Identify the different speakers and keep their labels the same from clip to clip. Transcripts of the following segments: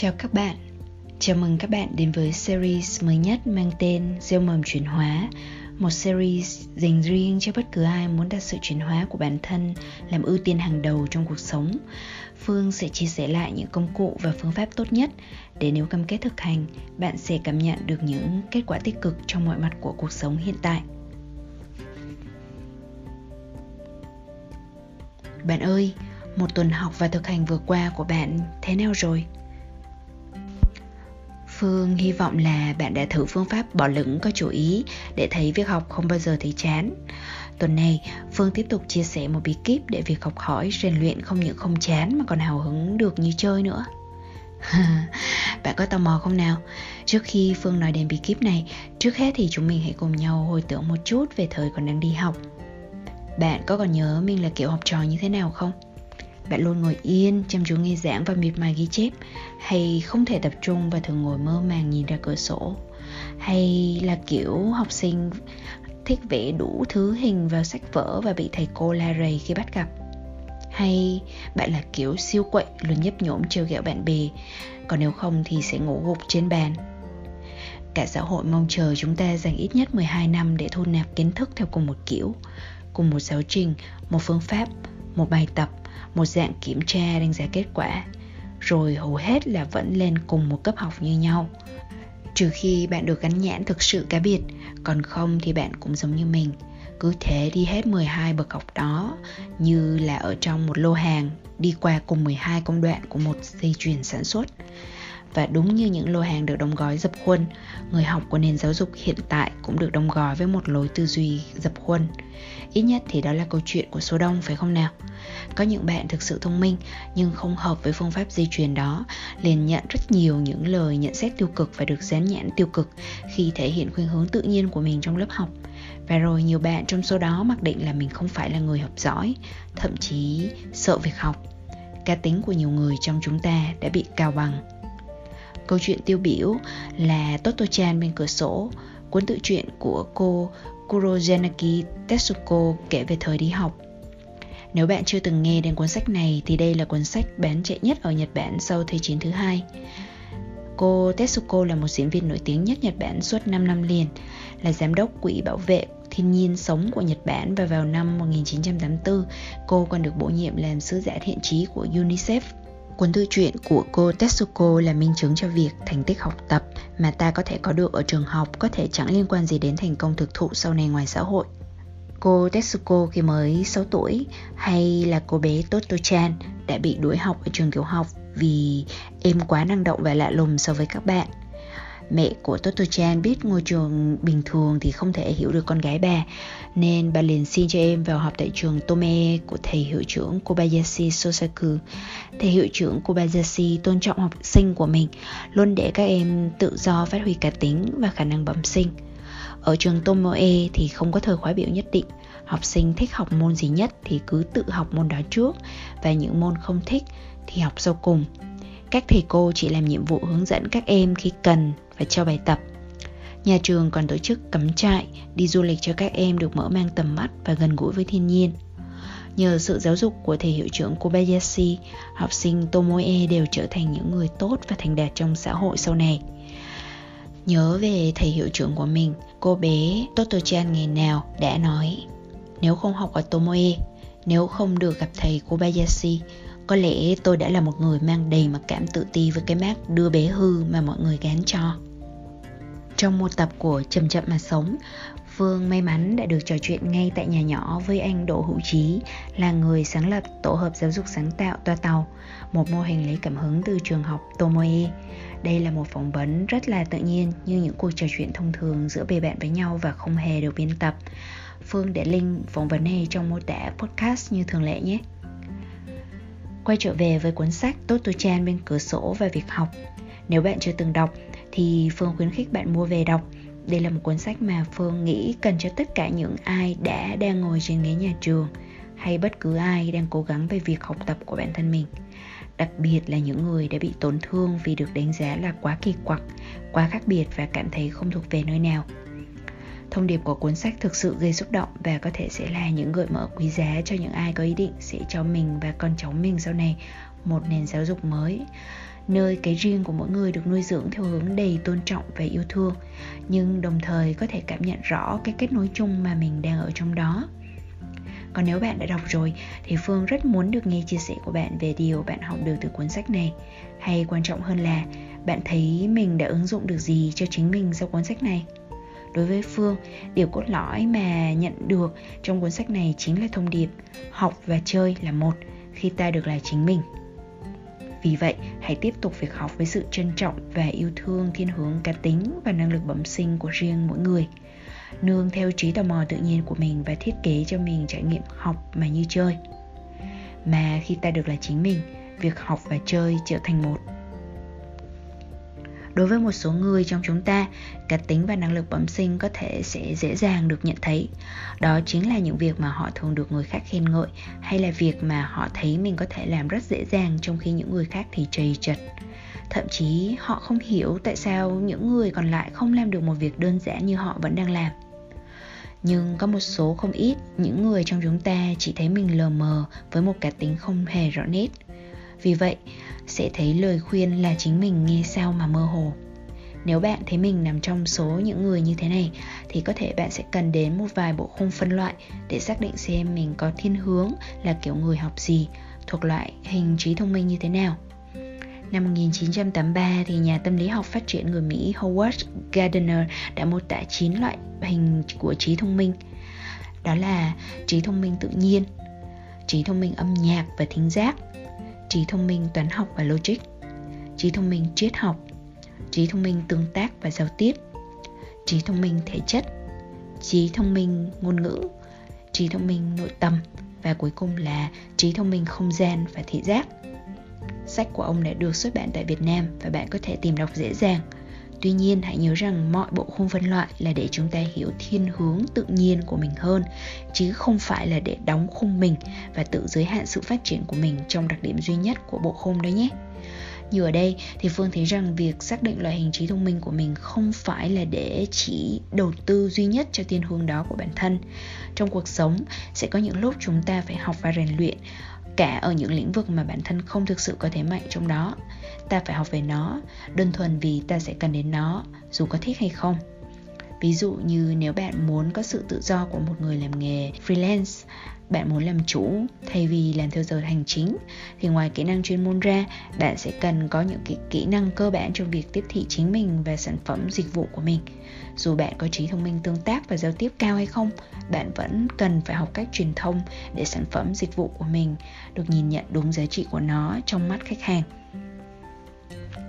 Speaker 1: Chào các bạn, chào mừng các bạn đến với series mới nhất mang tên Gieo mầm chuyển hóa Một series dành riêng cho bất cứ ai muốn đặt sự chuyển hóa của bản thân làm ưu tiên hàng đầu trong cuộc sống Phương sẽ chia sẻ lại những công cụ và phương pháp tốt nhất để nếu cam kết thực hành, bạn sẽ cảm nhận được những kết quả tích cực trong mọi mặt của cuộc sống hiện tại. Bạn ơi, một tuần học và thực hành vừa qua của bạn thế nào rồi? Phương hy vọng là bạn đã thử phương pháp bỏ lửng có chủ ý để thấy việc học không bao giờ thấy chán. Tuần này, Phương tiếp tục chia sẻ một bí kíp để việc học hỏi, rèn luyện không những không chán mà còn hào hứng được như chơi nữa. bạn có tò mò không nào? Trước khi Phương nói đến bí kíp này, trước hết thì chúng mình hãy cùng nhau hồi tưởng một chút về thời còn đang đi học. Bạn có còn nhớ mình là kiểu học trò như thế nào không? Bạn luôn ngồi yên, chăm chú nghe giảng và miệt mài ghi chép Hay không thể tập trung và thường ngồi mơ màng nhìn ra cửa sổ? Hay là kiểu học sinh thích vẽ đủ thứ hình vào sách vở và bị thầy cô la rầy khi bắt gặp? Hay bạn là kiểu siêu quậy luôn nhấp nhổm trêu ghẹo bạn bè còn nếu không thì sẽ ngủ gục trên bàn? Cả xã hội mong chờ chúng ta dành ít nhất 12 năm để thu nạp kiến thức theo cùng một kiểu cùng một giáo trình một phương pháp một bài tập một dạng kiểm tra đánh giá kết quả, rồi hầu hết là vẫn lên cùng một cấp học như nhau. Trừ khi bạn được gắn nhãn thực sự cá biệt, còn không thì bạn cũng giống như mình, cứ thế đi hết 12 bậc học đó, như là ở trong một lô hàng, đi qua cùng 12 công đoạn của một dây chuyền sản xuất và đúng như những lô hàng được đóng gói dập khuôn, người học của nền giáo dục hiện tại cũng được đóng gói với một lối tư duy dập khuôn. Ít nhất thì đó là câu chuyện của số đông, phải không nào? Có những bạn thực sự thông minh, nhưng không hợp với phương pháp di truyền đó, liền nhận rất nhiều những lời nhận xét tiêu cực và được dán nhãn tiêu cực khi thể hiện khuynh hướng tự nhiên của mình trong lớp học. Và rồi nhiều bạn trong số đó mặc định là mình không phải là người học giỏi, thậm chí sợ việc học. Cá tính của nhiều người trong chúng ta đã bị cao bằng câu chuyện tiêu biểu là Toto Chan bên cửa sổ cuốn tự truyện của cô Kuroyanagi Tetsuko kể về thời đi học nếu bạn chưa từng nghe đến cuốn sách này thì đây là cuốn sách bán chạy nhất ở Nhật Bản sau Thế chiến thứ hai. Cô Tetsuko là một diễn viên nổi tiếng nhất Nhật Bản suốt 5 năm liền, là giám đốc quỹ bảo vệ thiên nhiên sống của Nhật Bản và vào năm 1984, cô còn được bổ nhiệm làm sứ giả thiện trí của UNICEF. Cuốn thư truyện của cô Tetsuko là minh chứng cho việc thành tích học tập mà ta có thể có được ở trường học có thể chẳng liên quan gì đến thành công thực thụ sau này ngoài xã hội. Cô Tetsuko khi mới 6 tuổi hay là cô bé Toto-chan đã bị đuổi học ở trường tiểu học vì em quá năng động và lạ lùng so với các bạn. Mẹ của Toto-chan biết ngôi trường bình thường thì không thể hiểu được con gái bà nên bà liền xin cho em vào học tại trường Tome của thầy hiệu trưởng Kobayashi Sosaku. Thầy hiệu trưởng Kobayashi tôn trọng học sinh của mình, luôn để các em tự do phát huy cá tính và khả năng bẩm sinh. Ở trường Tomoe thì không có thời khóa biểu nhất định Học sinh thích học môn gì nhất thì cứ tự học môn đó trước Và những môn không thích thì học sau cùng các thầy cô chỉ làm nhiệm vụ hướng dẫn các em khi cần và cho bài tập Nhà trường còn tổ chức cắm trại, đi du lịch cho các em được mở mang tầm mắt và gần gũi với thiên nhiên. Nhờ sự giáo dục của thầy hiệu trưởng Kobayashi, học sinh Tomoe đều trở thành những người tốt và thành đạt trong xã hội sau này. Nhớ về thầy hiệu trưởng của mình, cô bé Toto-chan ngày nào đã nói Nếu không học ở Tomoe, nếu không được gặp thầy Kobayashi, có lẽ tôi đã là một người mang đầy mặc cảm tự ti với cái mác đưa bé hư mà mọi người gán cho. Trong một tập của Chậm Chậm Mà Sống, Phương may mắn đã được trò chuyện ngay tại nhà nhỏ với anh Đỗ Hữu Trí là người sáng lập tổ hợp giáo dục sáng tạo Toa Tàu, một mô hình lấy cảm hứng từ trường học Tomoe. Đây là một phỏng vấn rất là tự nhiên như những cuộc trò chuyện thông thường giữa bề bạn với nhau và không hề được biên tập. Phương để link phỏng vấn này trong mô tả podcast như thường lệ nhé. Quay trở về với cuốn sách Tốt Tô Chan bên cửa sổ và việc học. Nếu bạn chưa từng đọc, thì Phương khuyến khích bạn mua về đọc. Đây là một cuốn sách mà Phương nghĩ cần cho tất cả những ai đã đang ngồi trên ghế nhà trường, hay bất cứ ai đang cố gắng về việc học tập của bản thân mình. Đặc biệt là những người đã bị tổn thương vì được đánh giá là quá kỳ quặc, quá khác biệt và cảm thấy không thuộc về nơi nào. Thông điệp của cuốn sách thực sự gây xúc động và có thể sẽ là những gợi mở quý giá cho những ai có ý định sẽ cho mình và con cháu mình sau này một nền giáo dục mới, nơi cái riêng của mỗi người được nuôi dưỡng theo hướng đầy tôn trọng và yêu thương, nhưng đồng thời có thể cảm nhận rõ cái kết nối chung mà mình đang ở trong đó còn nếu bạn đã đọc rồi thì Phương rất muốn được nghe chia sẻ của bạn về điều bạn học được từ cuốn sách này. Hay quan trọng hơn là, bạn thấy mình đã ứng dụng được gì cho chính mình sau cuốn sách này? Đối với Phương, điều cốt lõi mà nhận được trong cuốn sách này chính là thông điệp học và chơi là một khi ta được là chính mình. Vì vậy, hãy tiếp tục việc học với sự trân trọng và yêu thương thiên hướng cá tính và năng lực bẩm sinh của riêng mỗi người. Nương theo trí tò mò tự nhiên của mình và thiết kế cho mình trải nghiệm học mà như chơi. Mà khi ta được là chính mình việc học và chơi trở thành một đối với một số người trong chúng ta, cá tính và năng lực bẩm sinh có thể sẽ dễ dàng được nhận thấy. Đó chính là những việc mà họ thường được người khác khen ngợi, hay là việc mà họ thấy mình có thể làm rất dễ dàng trong khi những người khác thì trầy trật thậm chí, họ không hiểu tại sao những người còn lại không làm được một việc đơn giản như họ vẫn đang làm. Nhưng có một số không ít, những người trong chúng ta chỉ thấy mình lờ mờ với một cá tính không hề rõ nét vì vậy sẽ thấy lời khuyên là chính mình nghe sao mà mơ hồ nếu bạn thấy mình nằm trong số những người như thế này thì có thể bạn sẽ cần đến một vài bộ khung phân loại để xác định xem mình có thiên hướng là kiểu người học gì thuộc loại hình trí thông minh như thế nào Năm 1983 thì nhà tâm lý học phát triển người Mỹ Howard Gardner đã mô tả 9 loại hình của trí thông minh. Đó là trí thông minh tự nhiên, trí thông minh âm nhạc và thính giác, trí thông minh toán học và logic, trí thông minh triết học, trí thông minh tương tác và giao tiếp, trí thông minh thể chất, trí thông minh ngôn ngữ, trí thông minh nội tâm. Và cuối cùng là trí thông minh không gian và thị giác. Sách của ông đã được xuất bản tại Việt Nam và bạn có thể tìm đọc dễ dàng. Tuy nhiên, hãy nhớ rằng mọi bộ khung phân loại là để chúng ta hiểu thiên hướng tự nhiên của mình hơn, chứ không phải là để đóng khung mình và tự giới hạn sự phát triển của mình trong đặc điểm duy nhất của bộ khung đó nhé. Như ở đây, thì Phương thấy rằng việc xác định loại hình trí thông minh của mình không phải là để chỉ đầu tư duy nhất cho thiên hướng đó của bản thân. Trong cuộc sống, sẽ có những lúc chúng ta phải học và rèn luyện cả ở những lĩnh vực mà bản thân không thực sự có thế mạnh trong đó. Ta phải học về nó, đơn thuần vì ta sẽ cần đến nó, dù có thích hay không. Ví dụ như nếu bạn muốn có sự tự do của một người làm nghề freelance bạn muốn làm chủ thay vì làm theo giờ hành chính, thì ngoài kỹ năng chuyên môn ra, bạn sẽ cần có những cái kỹ năng cơ bản trong việc tiếp thị chính mình và sản phẩm dịch vụ của mình. Dù bạn có trí thông minh tương tác và giao tiếp cao hay không, bạn vẫn cần phải học cách truyền thông để sản phẩm dịch vụ của mình được nhìn nhận đúng giá trị của nó trong mắt khách hàng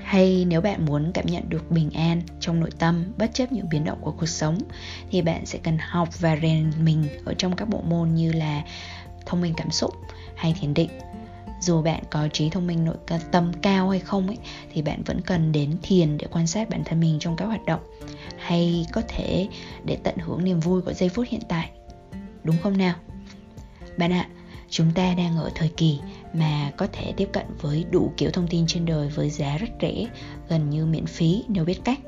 Speaker 1: hay nếu bạn muốn cảm nhận được bình an trong nội tâm bất chấp những biến động của cuộc sống, thì bạn sẽ cần học và rèn mình ở trong các bộ môn như là thông minh cảm xúc hay thiền định. Dù bạn có trí thông minh nội tâm cao hay không ấy, thì bạn vẫn cần đến thiền để quan sát bản thân mình trong các hoạt động. Hay có thể để tận hưởng niềm vui của giây phút hiện tại. Đúng không nào? Bạn ạ, chúng ta đang ở thời kỳ mà có thể tiếp cận với đủ kiểu thông tin trên đời với giá rất rẻ, gần như miễn phí nếu biết cách.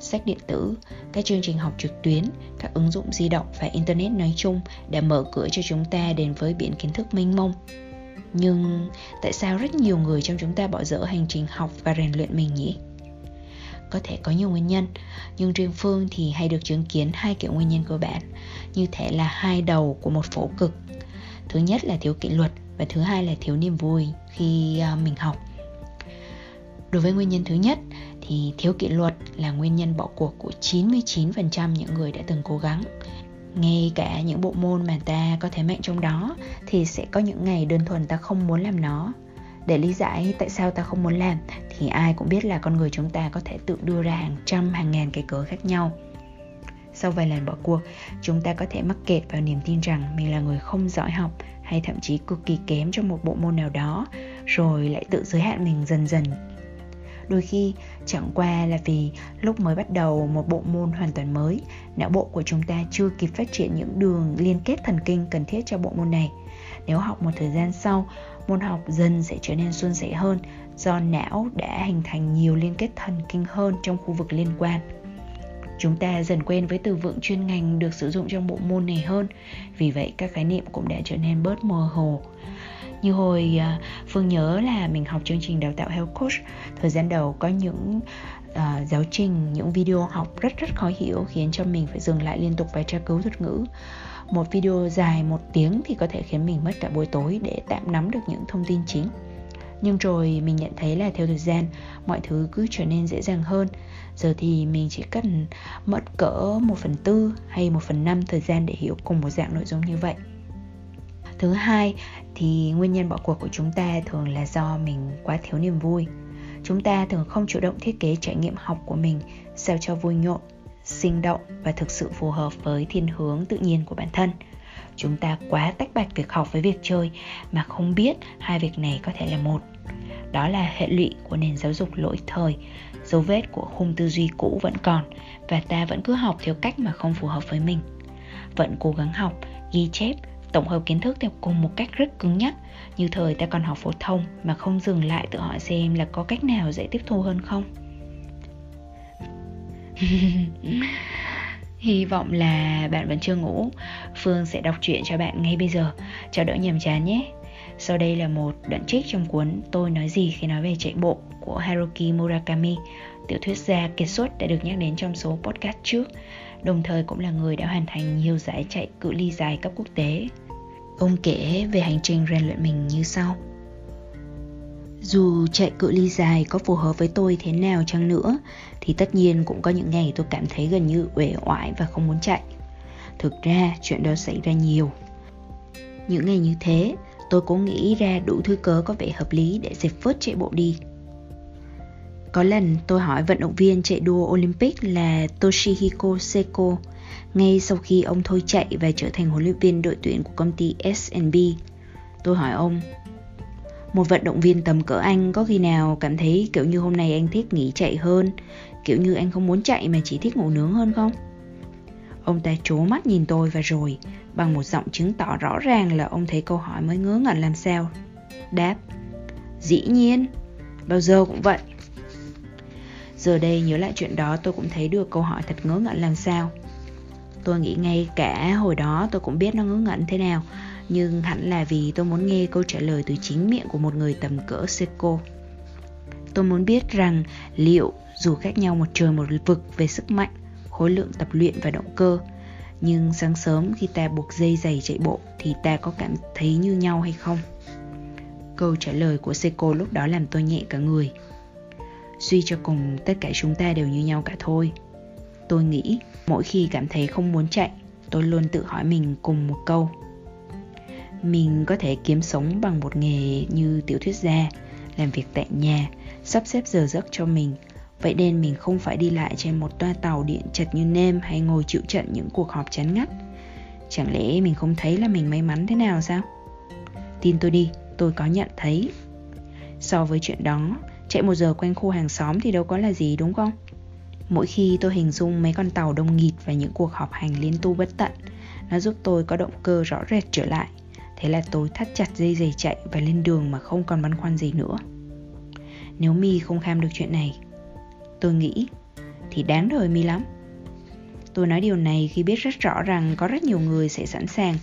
Speaker 1: Sách điện tử, các chương trình học trực tuyến, các ứng dụng di động và internet nói chung đã mở cửa cho chúng ta đến với biển kiến thức mênh mông. Nhưng tại sao rất nhiều người trong chúng ta bỏ dở hành trình học và rèn luyện mình nhỉ? Có thể có nhiều nguyên nhân, nhưng riêng phương thì hay được chứng kiến hai kiểu nguyên nhân cơ bản như thể là hai đầu của một phổ cực. Thứ nhất là thiếu kỷ luật và thứ hai là thiếu niềm vui khi à, mình học. Đối với nguyên nhân thứ nhất thì thiếu kỷ luật là nguyên nhân bỏ cuộc của 99% những người đã từng cố gắng. Ngay cả những bộ môn mà ta có thể mạnh trong đó thì sẽ có những ngày đơn thuần ta không muốn làm nó. Để lý giải tại sao ta không muốn làm thì ai cũng biết là con người chúng ta có thể tự đưa ra hàng trăm, hàng ngàn cái cớ khác nhau. Sau vài lần bỏ cuộc, chúng ta có thể mắc kẹt vào niềm tin rằng mình là người không giỏi học hay thậm chí cực kỳ kém trong một bộ môn nào đó, rồi lại tự giới hạn mình dần dần. Đôi khi, chẳng qua là vì lúc mới bắt đầu một bộ môn hoàn toàn mới, não bộ của chúng ta chưa kịp phát triển những đường liên kết thần kinh cần thiết cho bộ môn này. Nếu học một thời gian sau, môn học dần sẽ trở nên suôn sẻ hơn do não đã hình thành nhiều liên kết thần kinh hơn trong khu vực liên quan. Chúng ta dần quen với từ vựng chuyên ngành được sử dụng trong bộ môn này hơn, vì vậy các khái niệm cũng đã trở nên bớt mơ hồ. Như hồi à, Phương nhớ là mình học chương trình đào tạo Health Coach, thời gian đầu có những uh, giáo trình, những video học rất rất khó hiểu khiến cho mình phải dừng lại liên tục và tra cứu thuật ngữ. Một video dài một tiếng thì có thể khiến mình mất cả buổi tối để tạm nắm được những thông tin chính nhưng rồi mình nhận thấy là theo thời gian, mọi thứ cứ trở nên dễ dàng hơn. Giờ thì mình chỉ cần mất cỡ 1 phần tư hay 1 phần năm thời gian để hiểu cùng một dạng nội dung như vậy. Thứ hai thì nguyên nhân bỏ cuộc của chúng ta thường là do mình quá thiếu niềm vui. Chúng ta thường không chủ động thiết kế trải nghiệm học của mình sao cho vui nhộn, sinh động và thực sự phù hợp với thiên hướng tự nhiên của bản thân chúng ta quá tách bạch việc học với việc chơi mà không biết hai việc này có thể là một. Đó là hệ lụy của nền giáo dục lỗi thời, dấu vết của khung tư duy cũ vẫn còn và ta vẫn cứ học theo cách mà không phù hợp với mình. Vẫn cố gắng học, ghi chép, tổng hợp kiến thức theo cùng một cách rất cứng nhắc, như thời ta còn học phổ thông mà không dừng lại tự hỏi xem là có cách nào dễ tiếp thu hơn không? Hy vọng là bạn vẫn chưa ngủ. Phương sẽ đọc truyện cho bạn ngay bây giờ. Cho đỡ nhàm chán nhé. Sau đây là một đoạn trích trong cuốn Tôi nói gì khi nói về chạy bộ của Haruki Murakami. Tiểu thuyết gia kiệt xuất đã được nhắc đến trong số podcast trước, Đồng thời cũng là người đã hoàn thành nhiều giải chạy cự ly dài cấp quốc tế. Ông kể về hành trình rèn luyện mình như sau dù chạy cự ly dài có phù hợp với tôi thế nào chăng nữa thì tất nhiên cũng có những ngày tôi cảm thấy gần như uể oải và không muốn chạy. Thực ra chuyện đó xảy ra nhiều. Những ngày như thế, tôi cố nghĩ ra đủ thứ cớ có vẻ hợp lý để dẹp phớt chạy bộ đi. Có lần tôi hỏi vận động viên chạy đua Olympic là Toshihiko Seko ngay sau khi ông thôi chạy và trở thành huấn luyện viên đội tuyển của công ty S&B. Tôi hỏi ông, một vận động viên tầm cỡ anh có khi nào cảm thấy kiểu như hôm nay anh thích nghỉ chạy hơn? Kiểu như anh không muốn chạy mà chỉ thích ngủ nướng hơn không? Ông ta trố mắt nhìn tôi và rồi, bằng một giọng chứng tỏ rõ ràng là ông thấy câu hỏi mới ngớ ngẩn làm sao. Đáp, dĩ nhiên, bao giờ cũng vậy. Giờ đây nhớ lại chuyện đó, tôi cũng thấy được câu hỏi thật ngớ ngẩn làm sao. Tôi nghĩ ngay cả hồi đó tôi cũng biết nó ngớ ngẩn thế nào nhưng hẳn là vì tôi muốn nghe câu trả lời từ chính miệng của một người tầm cỡ Seiko. Tôi muốn biết rằng liệu dù khác nhau một trời một vực về sức mạnh, khối lượng tập luyện và động cơ, nhưng sáng sớm khi ta buộc dây giày chạy bộ thì ta có cảm thấy như nhau hay không? Câu trả lời của Seiko lúc đó làm tôi nhẹ cả người. Suy cho cùng tất cả chúng ta đều như nhau cả thôi. Tôi nghĩ mỗi khi cảm thấy không muốn chạy, tôi luôn tự hỏi mình cùng một câu mình có thể kiếm sống bằng một nghề như tiểu thuyết gia, làm việc tại nhà, sắp xếp giờ giấc cho mình. Vậy nên mình không phải đi lại trên một toa tàu điện chật như nêm hay ngồi chịu trận những cuộc họp chán ngắt. Chẳng lẽ mình không thấy là mình may mắn thế nào sao? Tin tôi đi, tôi có nhận thấy. So với chuyện đó, chạy một giờ quanh khu hàng xóm thì đâu có là gì, đúng không? Mỗi khi tôi hình dung mấy con tàu đông nghịt và những cuộc họp hành liên tu bất tận, nó giúp tôi có động cơ rõ rệt trở lại. Thế là tôi thắt chặt dây giày chạy và lên đường mà không còn băn khoăn gì nữa. Nếu mi không kham được chuyện này, tôi nghĩ thì đáng đời mi lắm. Tôi nói điều này khi biết rất rõ rằng có rất nhiều người sẽ sẵn sàng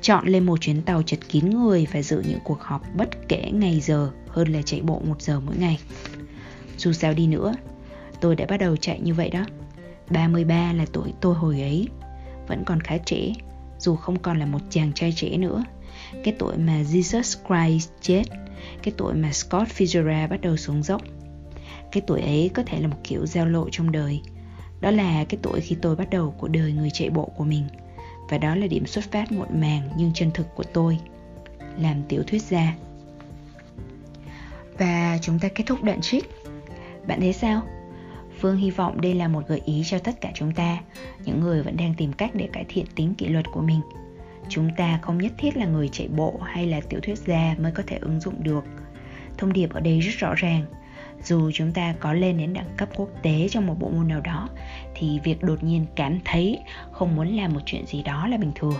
Speaker 1: chọn lên một chuyến tàu chật kín người và dự những cuộc họp bất kể ngày giờ hơn là chạy bộ một giờ mỗi ngày. Dù sao đi nữa, tôi đã bắt đầu chạy như vậy đó. 33 là tuổi tôi hồi ấy, vẫn còn khá trẻ, dù không còn là một chàng trai trẻ nữa cái tuổi mà Jesus Christ chết cái tuổi mà Scott Fitzgerald bắt đầu xuống dốc. Cái tuổi ấy có thể là một kiểu giao lộ trong đời. Đó là cái tuổi khi tôi bắt đầu cuộc đời người chạy bộ của mình. Và đó là điểm xuất phát muộn màng nhưng chân thực của tôi làm tiểu thuyết gia và chúng ta kết thúc đoạn trích. Bạn thấy sao? Phương hy vọng đây là một gợi ý cho tất cả chúng ta, những người vẫn đang tìm cách để cải thiện tính kỷ luật của mình chúng ta không nhất thiết là người chạy bộ hay là tiểu thuyết gia mới có thể ứng dụng được. Thông điệp ở đây rất rõ ràng. Dù chúng ta có lên đến đẳng cấp quốc tế trong một bộ môn nào đó thì việc đột nhiên cảm thấy không muốn làm một chuyện gì đó là bình thường.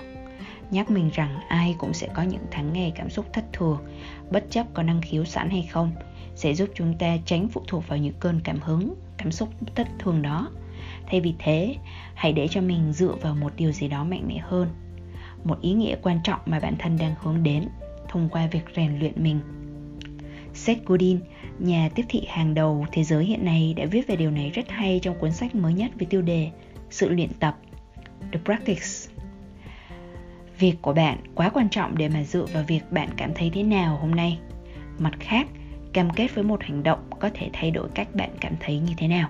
Speaker 1: Nhắc mình rằng ai cũng sẽ có những tháng ngày cảm xúc thất thường bất chấp có năng khiếu sẵn hay không sẽ giúp chúng ta tránh phụ thuộc vào những cơn cảm hứng cảm xúc thất thường đó. Thay vì thế, hãy để cho mình dựa vào một điều gì đó mạnh mẽ hơn, một ý nghĩa quan trọng mà bản thân đang hướng đến thông qua việc rèn luyện mình. Seth Godin, nhà tiếp thị hàng đầu thế giới hiện nay đã viết về điều này rất hay trong cuốn sách mới nhất với tiêu đề Sự luyện tập, The Practice. Việc của bạn quá quan trọng để mà dựa vào việc bạn cảm thấy thế nào hôm nay. Mặt khác, cam kết với một hành động có thể thay đổi cách bạn cảm thấy như thế nào.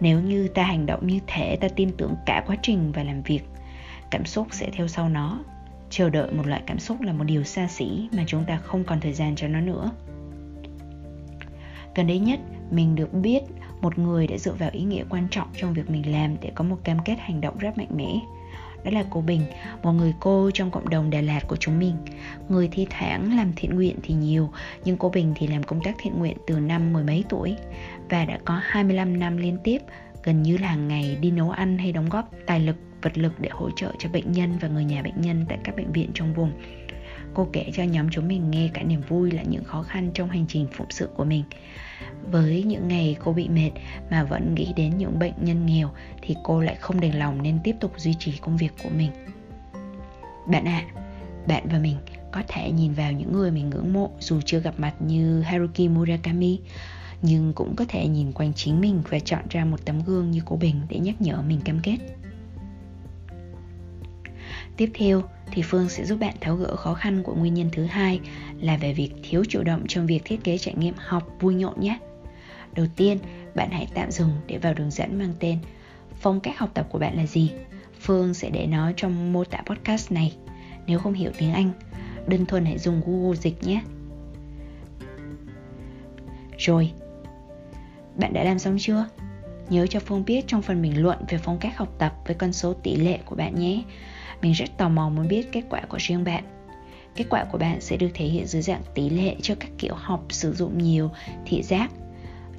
Speaker 1: Nếu như ta hành động như thế, ta tin tưởng cả quá trình và làm việc, cảm xúc sẽ theo sau nó. Chờ đợi một loại cảm xúc là một điều xa xỉ mà chúng ta không còn thời gian cho nó nữa. Gần đây nhất, mình được biết một người đã dựa vào ý nghĩa quan trọng trong việc mình làm để có một cam kết hành động rất mạnh mẽ. Đó là cô Bình, một người cô trong cộng đồng Đà Lạt của chúng mình. Người thi thoảng làm thiện nguyện thì nhiều, nhưng cô Bình thì làm công tác thiện nguyện từ năm mười mấy tuổi và đã có 25 năm liên tiếp gần như là hàng ngày đi nấu ăn hay đóng góp tài lực, vật lực để hỗ trợ cho bệnh nhân và người nhà bệnh nhân tại các bệnh viện trong vùng. Cô kể cho nhóm chúng mình nghe cả niềm vui là những khó khăn trong hành trình phụng sự của mình. Với những ngày cô bị mệt mà vẫn nghĩ đến những bệnh nhân nghèo thì cô lại không đành lòng nên tiếp tục duy trì công việc của mình. Bạn ạ, à, bạn và mình có thể nhìn vào những người mình ngưỡng mộ dù chưa gặp mặt như Haruki Murakami nhưng cũng có thể nhìn quanh chính mình và chọn ra một tấm gương như cô Bình để nhắc nhở mình cam kết. Tiếp theo thì Phương sẽ giúp bạn tháo gỡ khó khăn của nguyên nhân thứ hai là về việc thiếu chủ động trong việc thiết kế trải nghiệm học vui nhộn nhé. Đầu tiên, bạn hãy tạm dừng để vào đường dẫn mang tên Phong cách học tập của bạn là gì? Phương sẽ để nó trong mô tả podcast này. Nếu không hiểu tiếng Anh, đơn thuần hãy dùng Google Dịch nhé. Rồi, bạn đã làm xong chưa? Nhớ cho Phương biết trong phần bình luận về phong cách học tập với con số tỷ lệ của bạn nhé. Mình rất tò mò muốn biết kết quả của riêng bạn. Kết quả của bạn sẽ được thể hiện dưới dạng tỷ lệ cho các kiểu học sử dụng nhiều thị giác,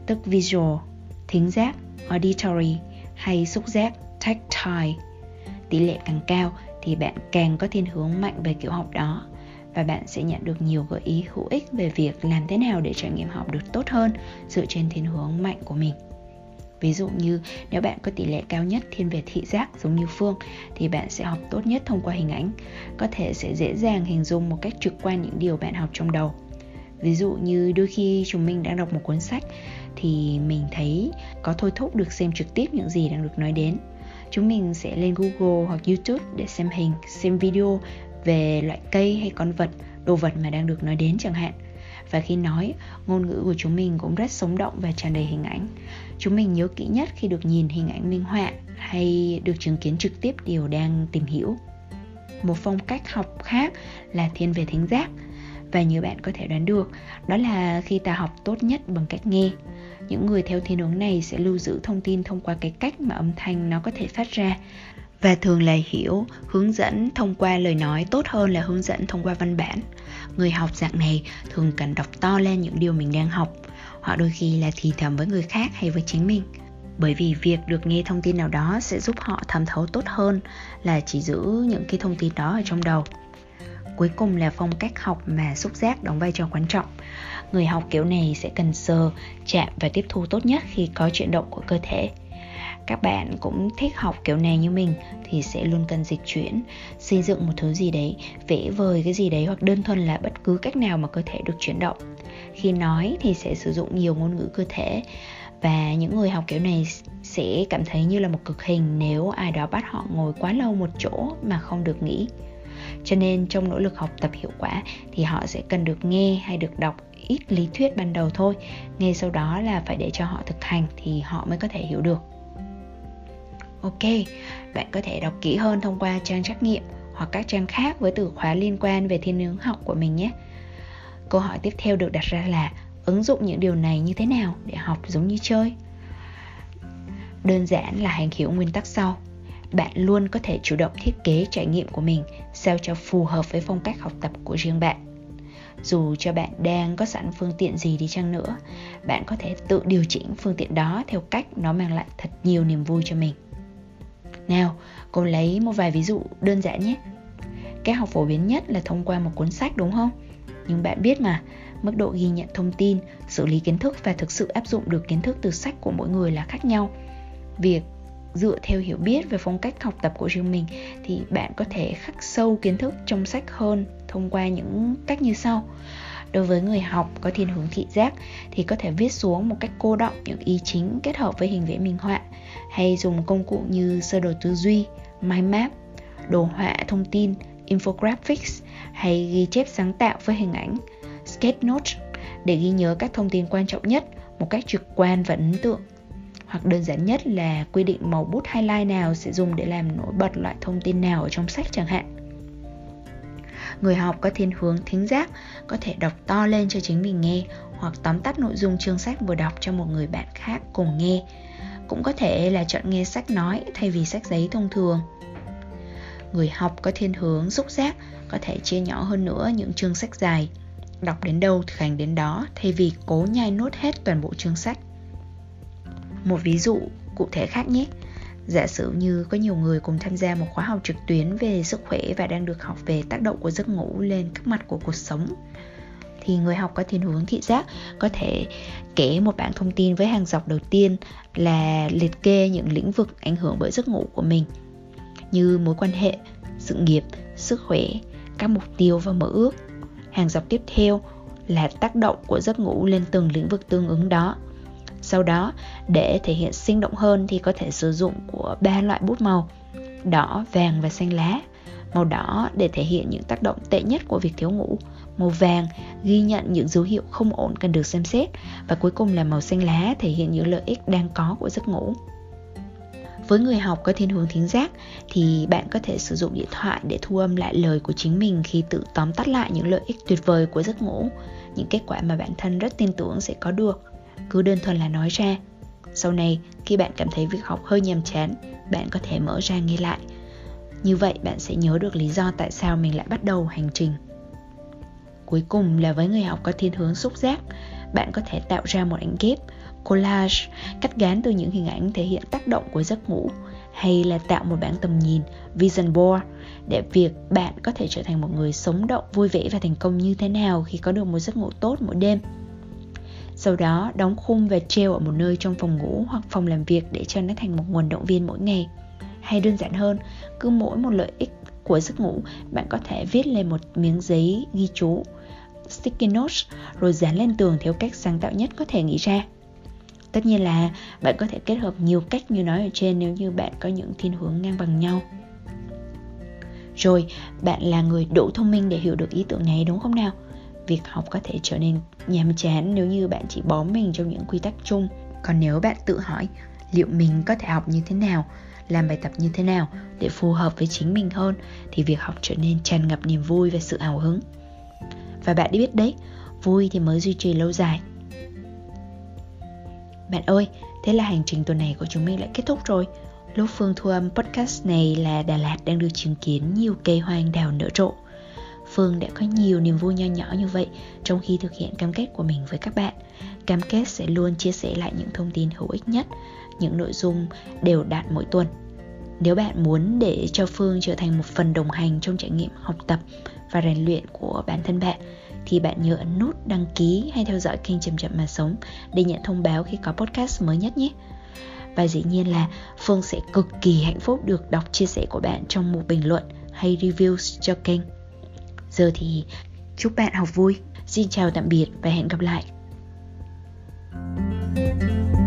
Speaker 1: tức visual, thính giác, auditory hay xúc giác, tactile. Tỷ lệ càng cao thì bạn càng có thiên hướng mạnh về kiểu học đó và bạn sẽ nhận được nhiều gợi ý hữu ích về việc làm thế nào để trải nghiệm học được tốt hơn dựa trên thiên hướng mạnh của mình. Ví dụ như nếu bạn có tỷ lệ cao nhất thiên về thị giác giống như Phương thì bạn sẽ học tốt nhất thông qua hình ảnh, có thể sẽ dễ dàng hình dung một cách trực quan những điều bạn học trong đầu. Ví dụ như đôi khi chúng mình đang đọc một cuốn sách thì mình thấy có thôi thúc được xem trực tiếp những gì đang được nói đến. Chúng mình sẽ lên Google hoặc YouTube để xem hình, xem video về loại cây hay con vật, đồ vật mà đang được nói đến chẳng hạn. Và khi nói, ngôn ngữ của chúng mình cũng rất sống động và tràn đầy hình ảnh. Chúng mình nhớ kỹ nhất khi được nhìn hình ảnh minh họa hay được chứng kiến trực tiếp điều đang tìm hiểu. Một phong cách học khác là thiên về thính giác và như bạn có thể đoán được, đó là khi ta học tốt nhất bằng cách nghe. Những người theo thiên hướng này sẽ lưu giữ thông tin thông qua cái cách mà âm thanh nó có thể phát ra và thường là hiểu hướng dẫn thông qua lời nói tốt hơn là hướng dẫn thông qua văn bản người học dạng này thường cần đọc to lên những điều mình đang học họ đôi khi là thì thầm với người khác hay với chính mình. Bởi vì việc được nghe thông tin nào đó sẽ giúp họ thẩm thấu tốt hơn là chỉ giữ những cái thông tin đó ở trong đầu. Cuối cùng là phong cách học mà xúc giác đóng vai trò quan trọng. Người học kiểu này sẽ cần sờ, chạm và tiếp thu tốt nhất khi có chuyển động của cơ thể các bạn cũng thích học kiểu này như mình thì sẽ luôn cần dịch chuyển, xây dựng một thứ gì đấy, vẽ vời cái gì đấy hoặc đơn thuần là bất cứ cách nào mà cơ thể được chuyển động. Khi nói thì sẽ sử dụng nhiều ngôn ngữ cơ thể và những người học kiểu này sẽ cảm thấy như là một cực hình nếu ai đó bắt họ ngồi quá lâu một chỗ mà không được nghĩ cho nên trong nỗ lực học tập hiệu quả thì họ sẽ cần được nghe hay được đọc ít lý thuyết ban đầu thôi ngay sau đó là phải để cho họ thực hành thì họ mới có thể hiểu được. Ok, bạn có thể đọc kỹ hơn thông qua trang trắc nghiệm hoặc các trang khác với từ khóa liên quan về thiên hướng học của mình nhé. Câu hỏi tiếp theo được đặt ra là ứng dụng những điều này như thế nào để học giống như chơi? Đơn giản là hành hiểu nguyên tắc sau. Bạn luôn có thể chủ động thiết kế trải nghiệm của mình sao cho phù hợp với phong cách học tập của riêng bạn. Dù cho bạn đang có sẵn phương tiện gì đi chăng nữa, bạn có thể tự điều chỉnh phương tiện đó theo cách nó mang lại thật nhiều niềm vui cho mình. Nào, cô lấy một vài ví dụ đơn giản nhé. Cái học phổ biến nhất là thông qua một cuốn sách đúng không? Nhưng bạn biết mà, mức độ ghi nhận thông tin, xử lý kiến thức và thực sự áp dụng được kiến thức từ sách của mỗi người là khác nhau. Việc dựa theo hiểu biết về phong cách học tập của riêng mình thì bạn có thể khắc sâu kiến thức trong sách hơn thông qua những cách như sau đối với người học có thiên hướng thị giác thì có thể viết xuống một cách cô động những ý chính kết hợp với hình vẽ minh họa, hay dùng công cụ như sơ đồ tư duy, mind map, đồ họa thông tin, infographics, hay ghi chép sáng tạo với hình ảnh, sketch note để ghi nhớ các thông tin quan trọng nhất một cách trực quan và ấn tượng. Hoặc đơn giản nhất là quy định màu bút highlight nào sẽ dùng để làm nổi bật loại thông tin nào ở trong sách chẳng hạn người học có thiên hướng thính giác, có thể đọc to lên cho chính mình nghe, hoặc tóm tắt nội dung chương sách vừa đọc cho một người bạn khác cùng nghe. Cũng có thể là chọn nghe sách nói thay vì sách giấy thông thường. Người học có thiên hướng xúc giác, có thể chia nhỏ hơn nữa những chương sách dài. Đọc đến đâu thực hành đến đó, thay vì cố nhai nốt hết toàn bộ chương sách. Một ví dụ cụ thể khác nhé giả sử như có nhiều người cùng tham gia một khóa học trực tuyến về sức khỏe và đang được học về tác động của giấc ngủ lên các mặt của cuộc sống thì người học có thiên hướng thị giác có thể kể một bảng thông tin với hàng dọc đầu tiên là liệt kê những lĩnh vực ảnh hưởng bởi giấc ngủ của mình như mối quan hệ, sự nghiệp, sức khỏe, các mục tiêu và mơ ước. Hàng dọc tiếp theo là tác động của giấc ngủ lên từng lĩnh vực tương ứng đó. Sau đó, để thể hiện sinh động hơn thì có thể sử dụng của ba loại bút màu đỏ, vàng và xanh lá. Màu đỏ để thể hiện những tác động tệ nhất của việc thiếu ngủ, màu vàng ghi nhận những dấu hiệu không ổn cần được xem xét và cuối cùng là màu xanh lá thể hiện những lợi ích đang có của giấc ngủ. Với người học có thiên hướng thính giác thì bạn có thể sử dụng điện thoại để thu âm lại lời của chính mình khi tự tóm tắt lại những lợi ích tuyệt vời của giấc ngủ, những kết quả mà bản thân rất tin tưởng sẽ có được. Cứ đơn thuần là nói ra. Sau này, khi bạn cảm thấy việc học hơi nhàm chán, bạn có thể mở ra nghe lại. Như vậy bạn sẽ nhớ được lý do tại sao mình lại bắt đầu hành trình. Cuối cùng là với người học có thiên hướng xúc giác, bạn có thể tạo ra một ảnh ghép collage, cắt gán từ những hình ảnh thể hiện tác động của giấc ngủ hay là tạo một bản tầm nhìn vision board để việc bạn có thể trở thành một người sống động, vui vẻ và thành công như thế nào khi có được một giấc ngủ tốt mỗi đêm. Sau đó đóng khung và treo ở một nơi trong phòng ngủ hoặc phòng làm việc để cho nó thành một nguồn động viên mỗi ngày. Hay đơn giản hơn, cứ mỗi một lợi ích của giấc ngủ, bạn có thể viết lên một miếng giấy ghi chú sticky notes rồi dán lên tường theo cách sáng tạo nhất có thể nghĩ ra. Tất nhiên là bạn có thể kết hợp nhiều cách như nói ở trên nếu như bạn có những thiên hướng ngang bằng nhau. Rồi bạn là người đủ thông minh để hiểu được ý tưởng này đúng không nào? Việc học có thể trở nên nhàm chán nếu như bạn chỉ bó mình trong những quy tắc chung còn nếu bạn tự hỏi liệu mình có thể học như thế nào làm bài tập như thế nào để phù hợp với chính mình hơn thì việc học trở nên tràn ngập niềm vui và sự hào hứng và bạn đi biết đấy vui thì mới duy trì lâu dài bạn ơi, thế là hành trình tuần này của chúng mình lại kết thúc rồi. Lúc Phương thu âm podcast này là Đà Lạt đang được chứng kiến nhiều cây hoang đào nở rộ. Phương đã có nhiều niềm vui nho nhỏ như vậy trong khi thực hiện cam kết của mình với các bạn. Cam kết sẽ luôn chia sẻ lại những thông tin hữu ích nhất, những nội dung đều đặn mỗi tuần. Nếu bạn muốn để cho Phương trở thành một phần đồng hành trong trải nghiệm học tập và rèn luyện của bản thân bạn thì bạn nhớ ấn nút đăng ký hay theo dõi kênh Chậm Chậm Mà Sống để nhận thông báo khi có podcast mới nhất nhé. Và dĩ nhiên là Phương sẽ cực kỳ hạnh phúc được đọc chia sẻ của bạn trong một bình luận hay reviews cho kênh. Giờ thì chúc bạn học vui. Xin chào tạm biệt và hẹn gặp lại. thank you